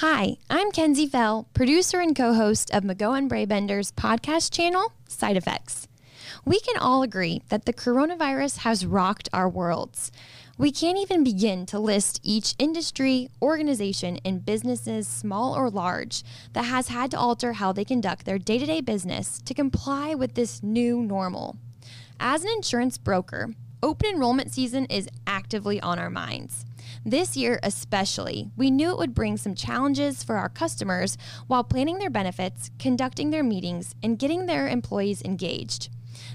Hi, I'm Kenzie Fell, producer and co host of McGohan Brabender's podcast channel, Side Effects. We can all agree that the coronavirus has rocked our worlds. We can't even begin to list each industry, organization, and businesses, small or large, that has had to alter how they conduct their day to day business to comply with this new normal. As an insurance broker, open enrollment season is actively on our minds. This year, especially, we knew it would bring some challenges for our customers while planning their benefits, conducting their meetings, and getting their employees engaged.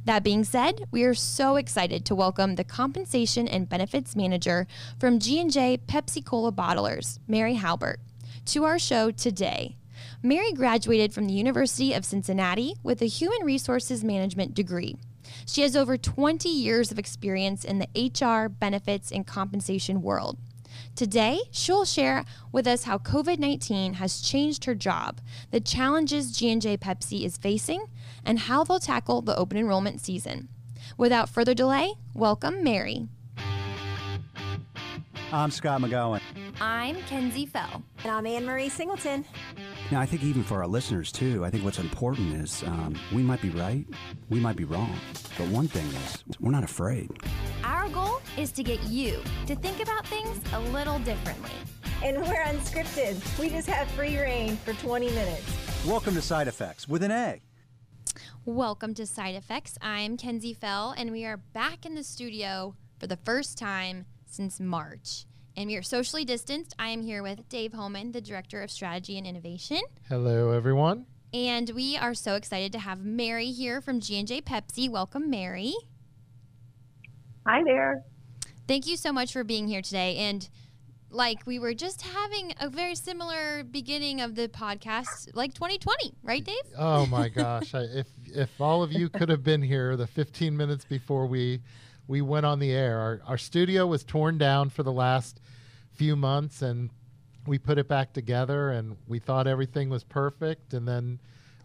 That being said, we are so excited to welcome the compensation and benefits manager from G&J Pepsi Cola bottlers, Mary Halbert, to our show today. Mary graduated from the University of Cincinnati with a human resources management degree. She has over 20 years of experience in the HR, benefits, and compensation world. Today, she'll share with us how COVID-19 has changed her job, the challenges G&J Pepsi is facing, and how they'll tackle the open enrollment season. Without further delay, welcome Mary. I'm Scott McGohan. I'm Kenzie Fell. And I'm Anne Marie Singleton. Now, I think even for our listeners too, I think what's important is um, we might be right, we might be wrong, but one thing is we're not afraid. Our goal is to get you to think about things a little differently. And we're unscripted. We just have free rein for 20 minutes. Welcome to Side Effects with an A. Welcome to Side Effects. I'm Kenzie Fell, and we are back in the studio for the first time since March. And we are socially distanced. I am here with Dave Holman, the Director of Strategy and Innovation. Hello, everyone. And we are so excited to have Mary here from G&J Pepsi. Welcome, Mary. Hi there. Thank you so much for being here today. And like we were just having a very similar beginning of the podcast, like 2020, right, Dave? Oh my gosh! I, if if all of you could have been here the 15 minutes before we we went on the air, our our studio was torn down for the last few months, and we put it back together, and we thought everything was perfect, and then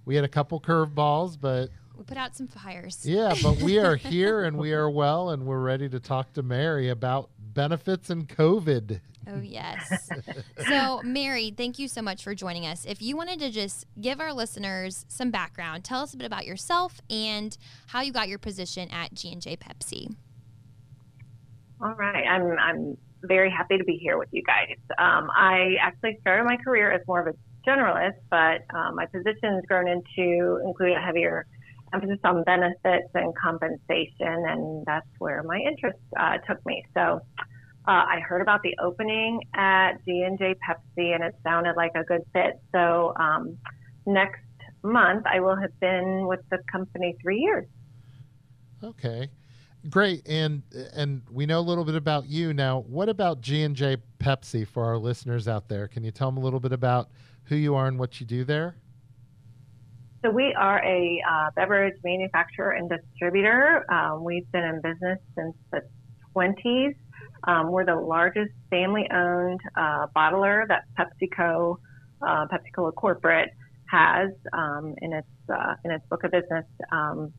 we had a couple curveballs, but we put out some fires. Yeah, but we are here and we are well, and we're ready to talk to Mary about benefits and COVID. Oh, yes. so, Mary, thank you so much for joining us. If you wanted to just give our listeners some background, tell us a bit about yourself and how you got your position at G&J Pepsi. All right. I'm, I'm very happy to be here with you guys. Um, I actually started my career as more of a generalist, but um, my position has grown into include a heavier emphasis on benefits and compensation, and that's where my interest uh, took me. So uh, I heard about the opening at G&J Pepsi, and it sounded like a good fit. So um, next month, I will have been with the company three years. Okay, great. And and we know a little bit about you now. What about G&J Pepsi for our listeners out there? Can you tell them a little bit about who you are and what you do there? So we are a uh, beverage manufacturer and distributor. Um, we've been in business since the 20s. Um, we're the largest family-owned uh, bottler that PepsiCo, uh, PepsiCo corporate has um, in its uh, in its book of business, um,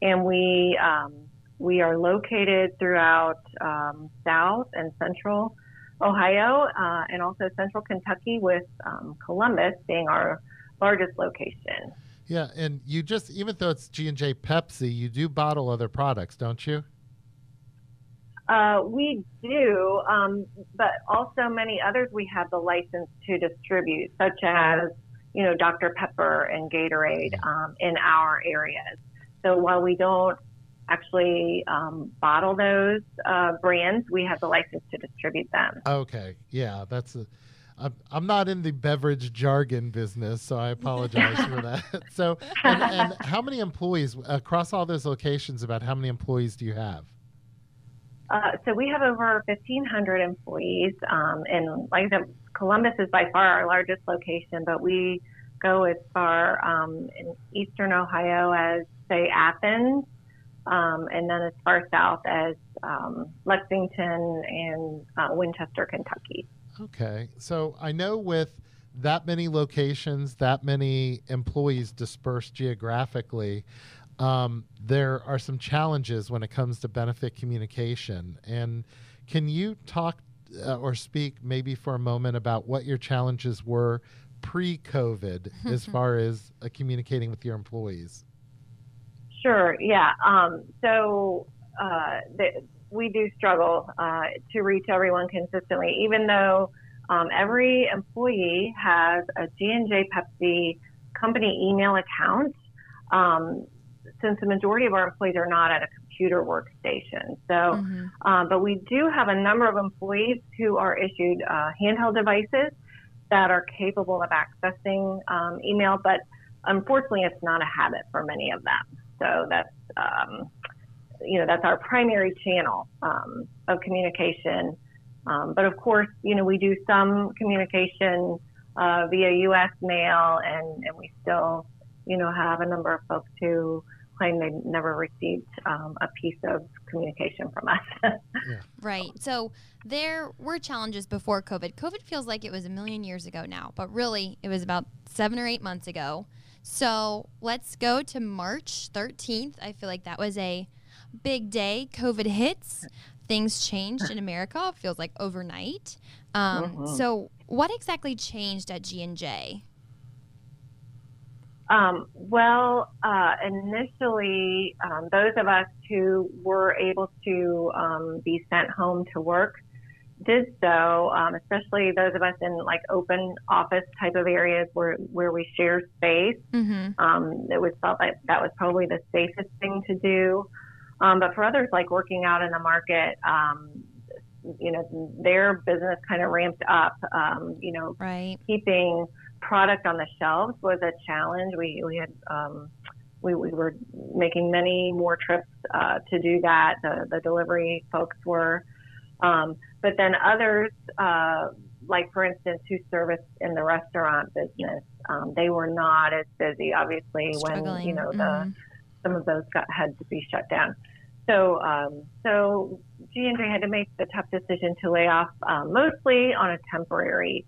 and we um, we are located throughout um, South and Central Ohio uh, and also Central Kentucky, with Columbus being our largest location. Yeah, and you just even though it's G and J Pepsi, you do bottle other products, don't you? Uh, we do, um, but also many others we have the license to distribute, such as you know Dr Pepper and Gatorade um, in our areas. So while we don't actually um, bottle those uh, brands, we have the license to distribute them. Okay, yeah, that's a I'm, I'm not in the beverage jargon business, so I apologize for that. So, and, and, how many employees across all those locations? About how many employees do you have? Uh, so we have over 1,500 employees, um, and like I said, Columbus is by far our largest location, but we go as far um, in eastern Ohio as say Athens, um, and then as far south as um, Lexington and uh, Winchester, Kentucky. Okay. So I know with that many locations, that many employees dispersed geographically, um, there are some challenges when it comes to benefit communication. And can you talk uh, or speak maybe for a moment about what your challenges were pre-COVID as far as uh, communicating with your employees? Sure. Yeah. Um, so uh, the, we do struggle uh, to reach everyone consistently, even though um, every employee has a G&J Pepsi company email account. Um, since the majority of our employees are not at a computer workstation, so mm-hmm. um, but we do have a number of employees who are issued uh, handheld devices that are capable of accessing um, email, but unfortunately, it's not a habit for many of them. So that's um, you know that's our primary channel um, of communication. Um, but of course, you know we do some communication uh, via U.S. mail, and, and we still you know have a number of folks who claim they never received um, a piece of communication from us. yeah. Right. So there were challenges before COVID. COVID feels like it was a million years ago now, but really it was about seven or eight months ago. So let's go to March 13th. I feel like that was a big day. COVID hits. Things changed in America. It feels like overnight. Um, mm-hmm. So, what exactly changed at G and J? Um, well, uh, initially, um, those of us who were able to um, be sent home to work did so, um, especially those of us in like open office type of areas where, where we share space. Mm-hmm. Um, it was felt like that was probably the safest thing to do. Um, but for others, like working out in the market, you know, their business kind of ramped up, you know, right. keeping product on the shelves was a challenge. We, we had, um, we, we were making many more trips uh, to do that. The, the delivery folks were. Um, but then others, uh, like for instance, who service in the restaurant business, um, they were not as busy, obviously, Struggling. when you know the mm-hmm. some of those got had to be shut down. So, um, so G and J had to make the tough decision to lay off um, mostly on a temporary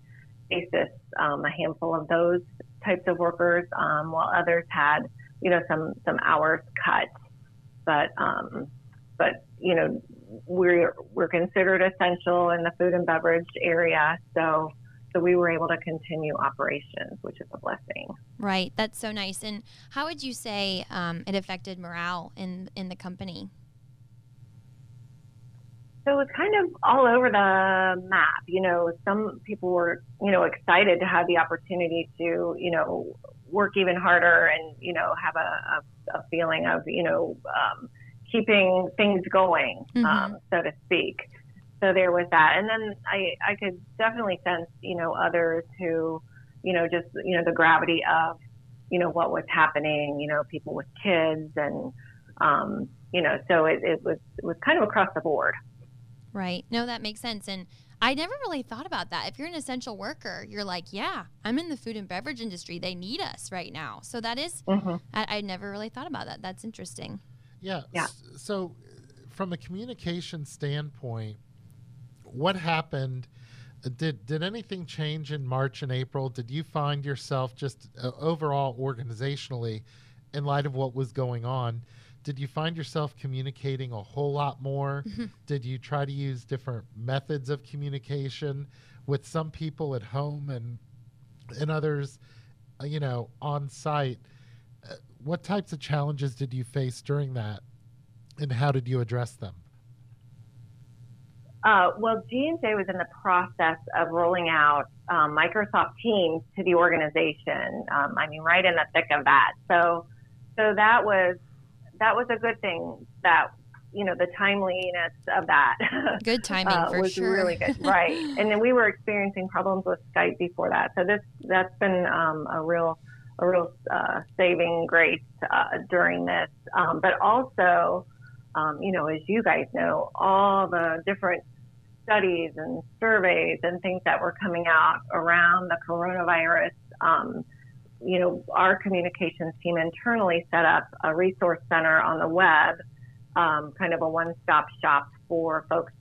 basis um, a handful of those types of workers, um, while others had, you know, some some hours cut. But um, but you know, we're we're considered essential in the food and beverage area, so so we were able to continue operations, which is a blessing. Right, that's so nice. And how would you say um, it affected morale in in the company? So it was kind of all over the map. You know, some people were, you know, excited to have the opportunity to, you know, work even harder and, you know, have a, a, a feeling of, you know, um, keeping things going, mm-hmm. um, so to speak. So there was that. And then I, I could definitely sense, you know, others who, you know, just, you know, the gravity of, you know, what was happening, you know, people with kids and, um, you know, so it, it was, it was kind of across the board. Right. No, that makes sense. And I never really thought about that. If you're an essential worker, you're like, yeah, I'm in the food and beverage industry. They need us right now. So that is, mm-hmm. I, I, never really thought about that. That's interesting. Yeah. yeah. So, from a communication standpoint, what happened? Uh, did did anything change in March and April? Did you find yourself just uh, overall organizationally, in light of what was going on? did you find yourself communicating a whole lot more? Mm-hmm. Did you try to use different methods of communication with some people at home and and others, uh, you know, on site? What types of challenges did you face during that, and how did you address them? Uh, well, G&J was in the process of rolling out um, Microsoft Teams to the organization. Um, I mean, right in the thick of that. So, so that was that was a good thing that you know the timeliness of that good timing uh, was sure. really good right and then we were experiencing problems with skype before that so this that's been um, a real a real uh, saving grace uh, during this. Um, but also um, you know as you guys know all the different studies and surveys and things that were coming out around the coronavirus um, you know, our communications team internally set up a resource center on the web, um, kind of a one-stop shop for folks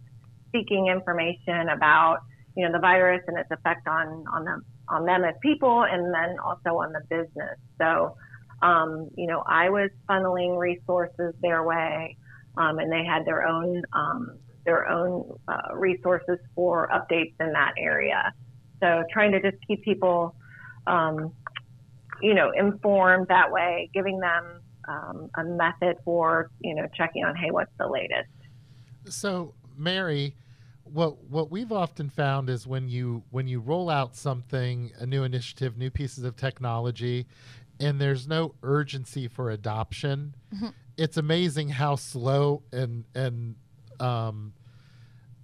seeking information about, you know, the virus and its effect on on them on them as people, and then also on the business. So, um, you know, I was funneling resources their way, um, and they had their own um, their own uh, resources for updates in that area. So trying to just keep people, um, you know, informed that way, giving them um, a method for, you know, checking on, hey, what's the latest? So, Mary, what what we've often found is when you when you roll out something, a new initiative, new pieces of technology, and there's no urgency for adoption, mm-hmm. it's amazing how slow and and um,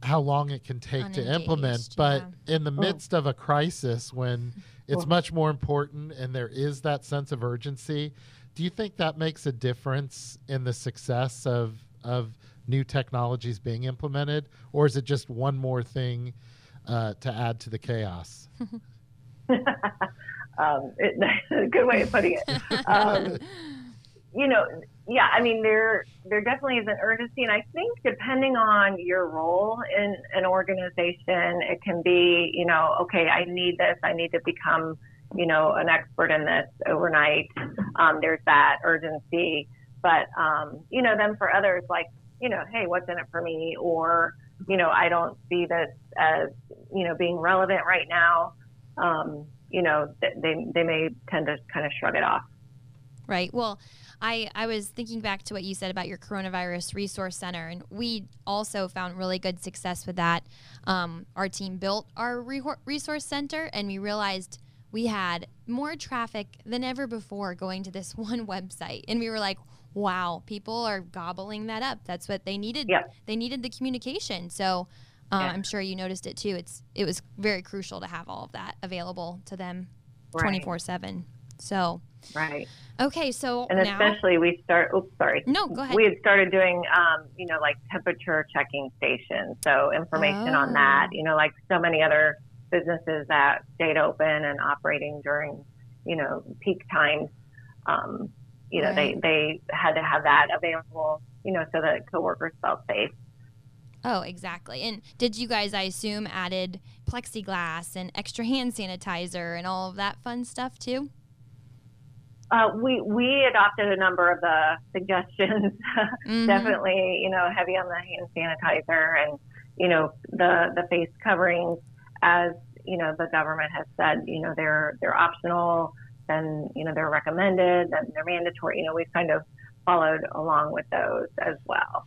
how long it can take to implement. But in the oh. midst of a crisis, when it's much more important and there is that sense of urgency, do you think that makes a difference in the success of of new technologies being implemented, or is it just one more thing uh, to add to the chaos? um, it, a good way of putting it. Um, you know, yeah, I mean, there there definitely is an urgency, and I think depending on your role in an organization, it can be, you know, okay, I need this, I need to become, you know, an expert in this overnight. Um, there's that urgency, but um, you know, then for others, like, you know, hey, what's in it for me, or you know, I don't see this as, you know, being relevant right now. Um, you know, they they may tend to kind of shrug it off. Right. Well, I, I was thinking back to what you said about your coronavirus resource center, and we also found really good success with that. Um, our team built our re- resource center, and we realized we had more traffic than ever before going to this one website. And we were like, wow, people are gobbling that up. That's what they needed. Yeah. They needed the communication. So um, yeah. I'm sure you noticed it too. It's it was very crucial to have all of that available to them 24 right. 7. So Right. Okay, so and now, especially we start. Oops, sorry. No, go ahead. We had started doing, um, you know, like temperature checking stations. So information oh. on that. You know, like so many other businesses that stayed open and operating during, you know, peak times. Um, you know, right. they they had to have that available. You know, so that coworkers felt safe. Oh, exactly. And did you guys, I assume, added plexiglass and extra hand sanitizer and all of that fun stuff too? Uh, we we adopted a number of the suggestions. mm-hmm. Definitely, you know, heavy on the hand sanitizer and you know the the face coverings. As you know, the government has said, you know, they're they're optional. Then you know they're recommended. Then they're mandatory. You know, we've kind of followed along with those as well.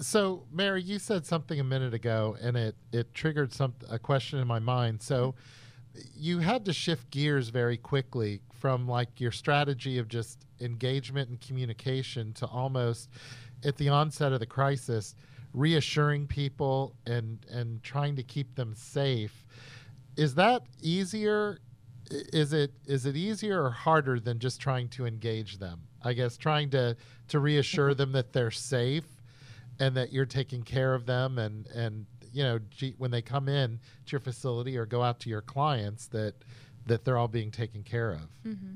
So, Mary, you said something a minute ago, and it it triggered some a question in my mind. So you had to shift gears very quickly from like your strategy of just engagement and communication to almost at the onset of the crisis reassuring people and and trying to keep them safe is that easier is it is it easier or harder than just trying to engage them i guess trying to to reassure them that they're safe and that you're taking care of them and and you know when they come in to your facility or go out to your clients that that they're all being taken care of. Mm-hmm.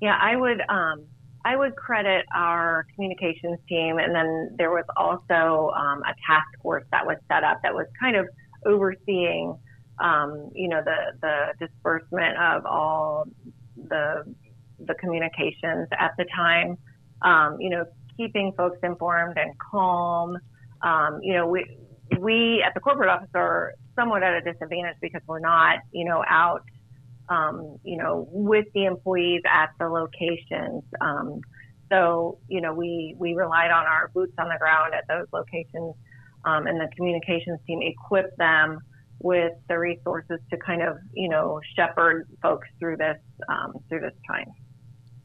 Yeah, I would um, I would credit our communications team, and then there was also um, a task force that was set up that was kind of overseeing, um, you know, the the disbursement of all the the communications at the time. Um, you know, keeping folks informed and calm. Um, you know, we we at the corporate office are somewhat at a disadvantage because we're not, you know, out, um, you know, with the employees at the locations. Um, so, you know, we, we relied on our boots on the ground at those locations um, and the communications team equipped them with the resources to kind of, you know, shepherd folks through this, um, through this time.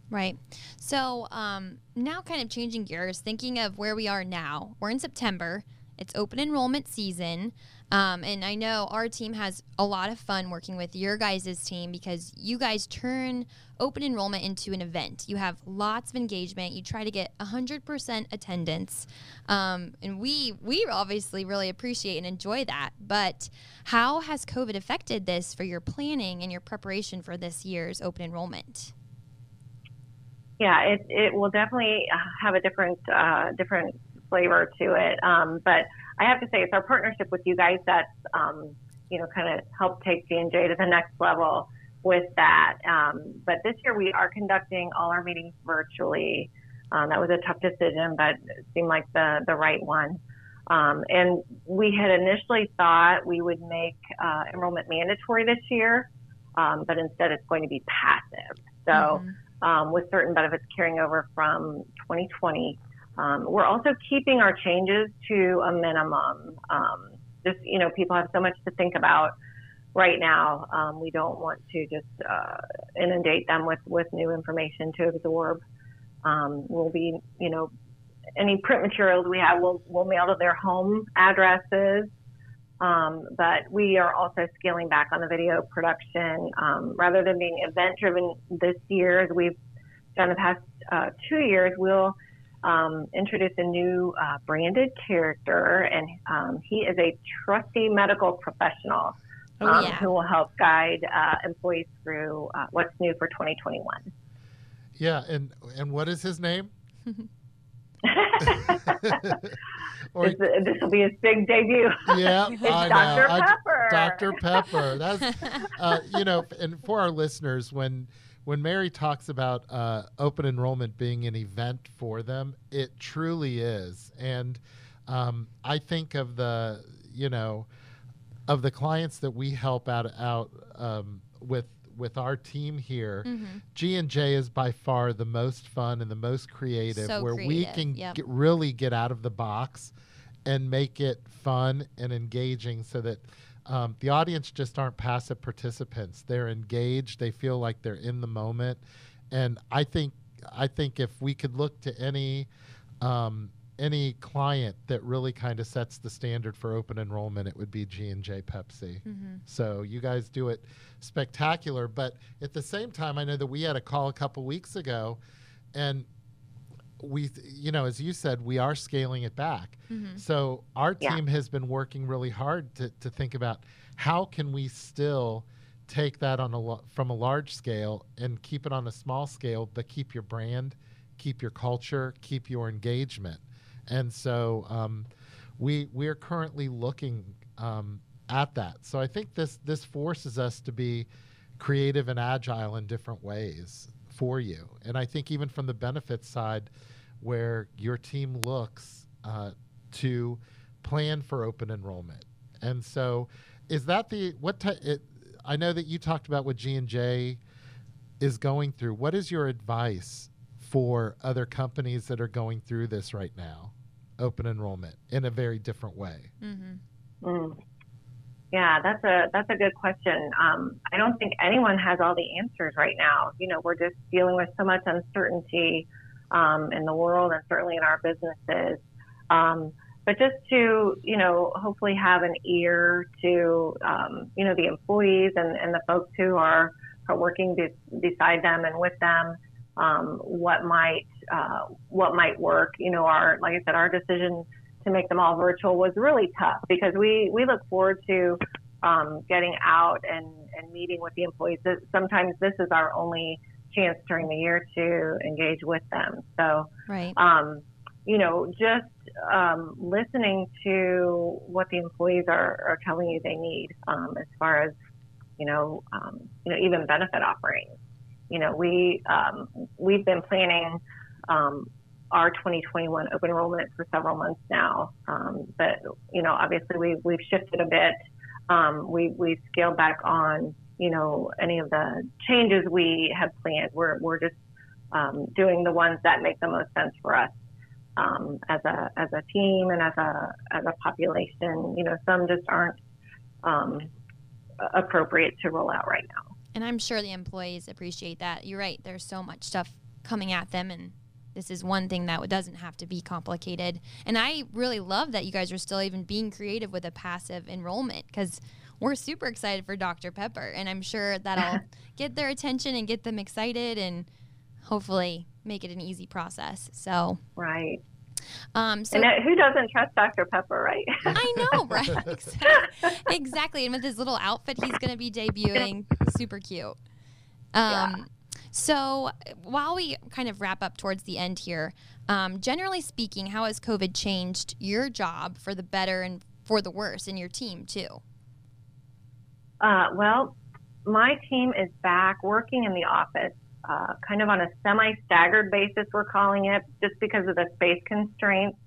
Right. So um, now, kind of changing gears, thinking of where we are now. We're in September. It's open enrollment season. Um, and I know our team has a lot of fun working with your guys' team because you guys turn open enrollment into an event. You have lots of engagement. You try to get 100% attendance. Um, and we, we obviously really appreciate and enjoy that. But how has COVID affected this for your planning and your preparation for this year's open enrollment? Yeah, it, it will definitely have a different, uh, different flavor to it. Um, but I have to say, it's our partnership with you guys that's, um, you know, kind of helped take G&J to the next level with that. Um, but this year we are conducting all our meetings virtually. Um, that was a tough decision, but it seemed like the, the right one. Um, and we had initially thought we would make uh, enrollment mandatory this year, um, but instead it's going to be passive. So, mm-hmm. um, with certain benefits carrying over from 2020, um, we're also keeping our changes to a minimum. Um, just, you know, people have so much to think about right now. Um, we don't want to just uh, inundate them with, with new information to absorb. we'll be, you know, any print materials we have, we'll, we'll mail to their home addresses. Um, but we are also scaling back on the video production um, rather than being event driven this year, as we've done the past uh, two years. We'll um, introduce a new uh, branded character, and um, he is a trusty medical professional oh, um, yeah. who will help guide uh, employees through uh, what's new for 2021. Yeah, and and what is his name? or, this, this, will be his big debut. Yeah, I Dr. know. Pepper. I, Dr. Pepper. That's uh, you know, and for our listeners, when when Mary talks about uh, open enrollment being an event for them, it truly is. And um, I think of the you know of the clients that we help out out um, with with our team here, mm-hmm. G and J is by far the most fun and the most creative, so where creative. we can yep. get, really get out of the box and make it fun and engaging, so that um, the audience just aren't passive participants. They're engaged. They feel like they're in the moment, and I think I think if we could look to any um, any client that really kind of sets the standard for open enrollment, it would be G and J Pepsi. Mm-hmm. So you guys do it spectacular, but at the same time, I know that we had a call a couple weeks ago, and we, you know, as you said, we are scaling it back. Mm-hmm. So our team yeah. has been working really hard to to think about how can we still take that on a from a large scale and keep it on a small scale, but keep your brand, keep your culture, keep your engagement. And so um, we we're currently looking um, at that. So I think this this forces us to be creative and agile in different ways for you. And I think even from the benefits side, where your team looks uh, to plan for open enrollment. And so, is that the what? T- it, I know that you talked about what G and J is going through. What is your advice for other companies that are going through this right now, open enrollment in a very different way? Mm-hmm. Mm. Yeah, that's a that's a good question. Um, I don't think anyone has all the answers right now. You know, we're just dealing with so much uncertainty um, in the world and certainly in our businesses. Um, but just to you know, hopefully have an ear to um, you know the employees and, and the folks who are are working be- beside them and with them um, what might uh, what might work. You know, our like I said, our decision to make them all virtual was really tough because we we look forward to um, getting out and and meeting with the employees. Sometimes this is our only chance during the year to engage with them. So, right. Um, you know, just um, listening to what the employees are, are telling you they need um, as far as, you know, um, you know, even benefit offerings you know, we um, we've been planning um, our 2021 open enrollment for several months now. Um, but you know, obviously we we've shifted a bit. Um, we we've scaled back on you know any of the changes we have planned. We're we're just um, doing the ones that make the most sense for us um, as a as a team and as a as a population. You know, some just aren't appropriate to roll out right now. And I'm sure the employees appreciate that. You're right. There's so much stuff coming at them and this is one thing that doesn't have to be complicated. And I really love that you guys are still even being creative with a passive enrollment because we're super excited for Dr. Pepper. And I'm sure that'll get their attention and get them excited and hopefully make it an easy process. So, right. Um, so and who doesn't trust Dr. Pepper, right? I know, right? exactly. And with his little outfit, he's going to be debuting. Super cute. Um, yeah. So while we kind of wrap up towards the end here, um, generally speaking, how has COVID changed your job for the better and for the worse in your team too? Uh, well, my team is back working in the office uh, kind of on a semi-staggered basis, we're calling it, just because of the space constraints.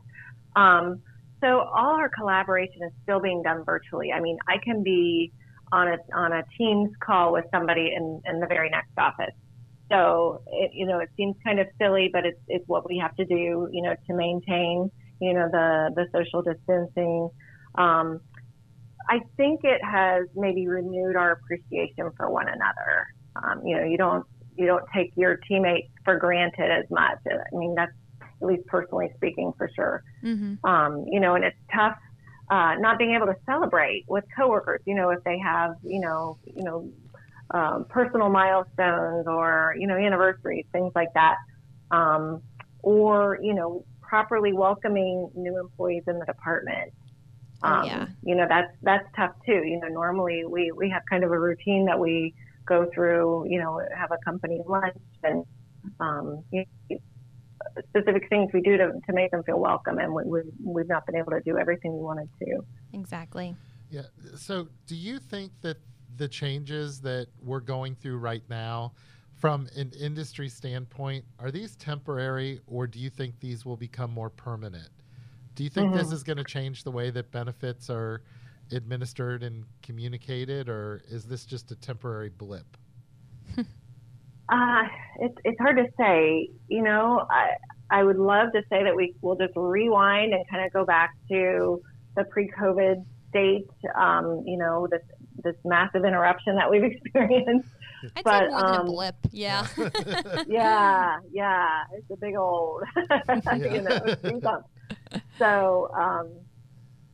Um, so all our collaboration is still being done virtually. I mean, I can be on a on a Teams call with somebody in, in the very next office. So it, you know, it seems kind of silly, but it's it's what we have to do, you know, to maintain, you know, the the social distancing. Um, I think it has maybe renewed our appreciation for one another. Um, you know, you don't you don't take your teammates for granted as much. I mean, that's at least personally speaking, for sure. Mm-hmm. Um, you know, and it's tough uh, not being able to celebrate with coworkers. You know, if they have you know you know um, personal milestones or you know anniversaries, things like that, um, or you know properly welcoming new employees in the department. Oh, um, yeah. You know that's that's tough too. You know, normally we we have kind of a routine that we go through. You know, have a company lunch and um, you know, specific things we do to, to make them feel welcome, and we, we, we've not been able to do everything we wanted to. Exactly. Yeah. So, do you think that the changes that we're going through right now, from an industry standpoint, are these temporary, or do you think these will become more permanent? Do you think mm-hmm. this is going to change the way that benefits are administered and communicated, or is this just a temporary blip? Uh, it's it's hard to say. You know, I I would love to say that we will just rewind and kind of go back to the pre-COVID state. Um, you know, this this massive interruption that we've experienced. I'd but, say more um, than a um, blip. Yeah. yeah, yeah. It's a big old, you know, So, um,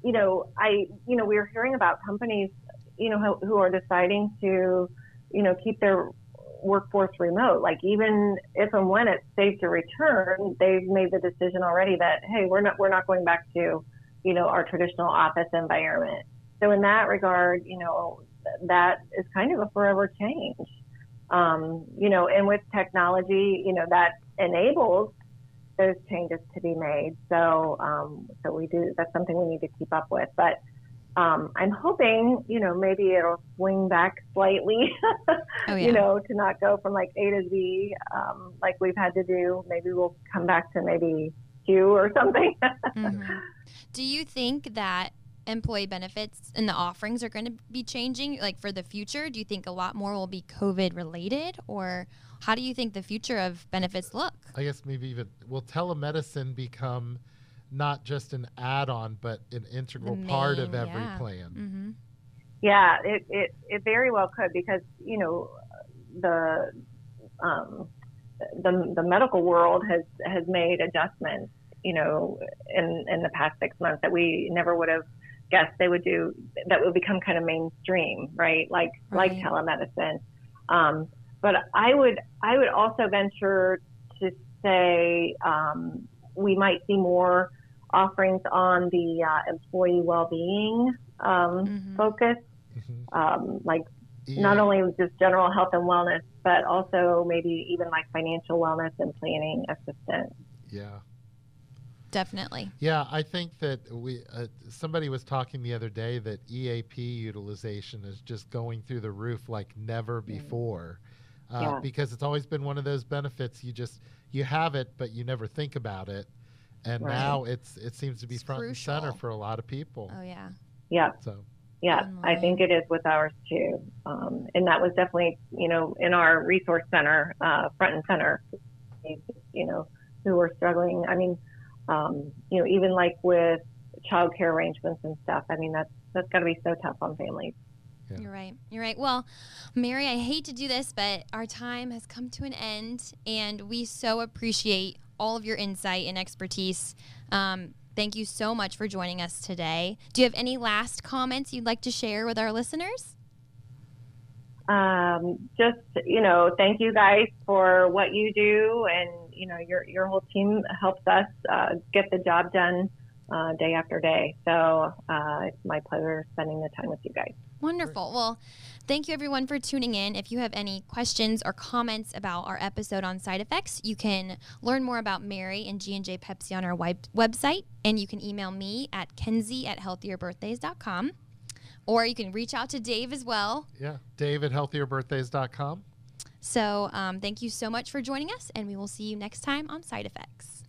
you know, I, you know, we are hearing about companies, you know, who, who are deciding to, you know, keep their workforce remote. Like even if and when it's safe to return, they've made the decision already that hey, we're not we're not going back to, you know, our traditional office environment. So in that regard, you know, that is kind of a forever change. Um, you know, and with technology, you know, that enables those changes to be made. So, um, so we do. That's something we need to keep up with. But um, I'm hoping, you know, maybe it'll swing back slightly, oh, yeah. you know, to not go from like A to Z, um, like we've had to do. Maybe we'll come back to maybe Q or something. mm-hmm. Do you think that employee benefits and the offerings are going to be changing, like for the future? Do you think a lot more will be COVID related, or how do you think the future of benefits look? I guess maybe even will telemedicine become not just an add-on, but an integral main, part of every yeah. plan. Mm-hmm. Yeah, it, it, it very well could because you know the um, the the medical world has has made adjustments you know in in the past six months that we never would have guessed they would do that would become kind of mainstream right like right. like telemedicine um, but I would I would also venture to say um, we might see more offerings on the uh, employee well-being um, mm-hmm. focus, mm-hmm. um, like yeah. not only just general health and wellness, but also maybe even like financial wellness and planning assistance. Yeah. Definitely. Yeah, I think that we uh, somebody was talking the other day that EAP utilization is just going through the roof like never before. Uh, yeah. because it's always been one of those benefits you just you have it but you never think about it and right. now it's it seems to be it's front crucial. and center for a lot of people. Oh yeah. Yeah. So. Yeah, I think it is with ours too, um, and that was definitely you know in our resource center, uh, front and center. You know, who were struggling. I mean, um, you know, even like with childcare arrangements and stuff. I mean, that's that's got to be so tough on families. Yeah. You're right. You're right. Well, Mary, I hate to do this, but our time has come to an end, and we so appreciate all of your insight and expertise. Um, thank you so much for joining us today. Do you have any last comments you'd like to share with our listeners? Um, just you know, thank you guys for what you do, and you know, your your whole team helps us uh, get the job done uh, day after day. So uh, it's my pleasure spending the time with you guys. Wonderful. Well, thank you everyone for tuning in. If you have any questions or comments about our episode on side effects, you can learn more about Mary and G&J Pepsi on our web- website, and you can email me at kenzie at healthierbirthdays.com. Or you can reach out to Dave as well. Yeah, Dave at healthierbirthdays.com. So um, thank you so much for joining us, and we will see you next time on Side Effects.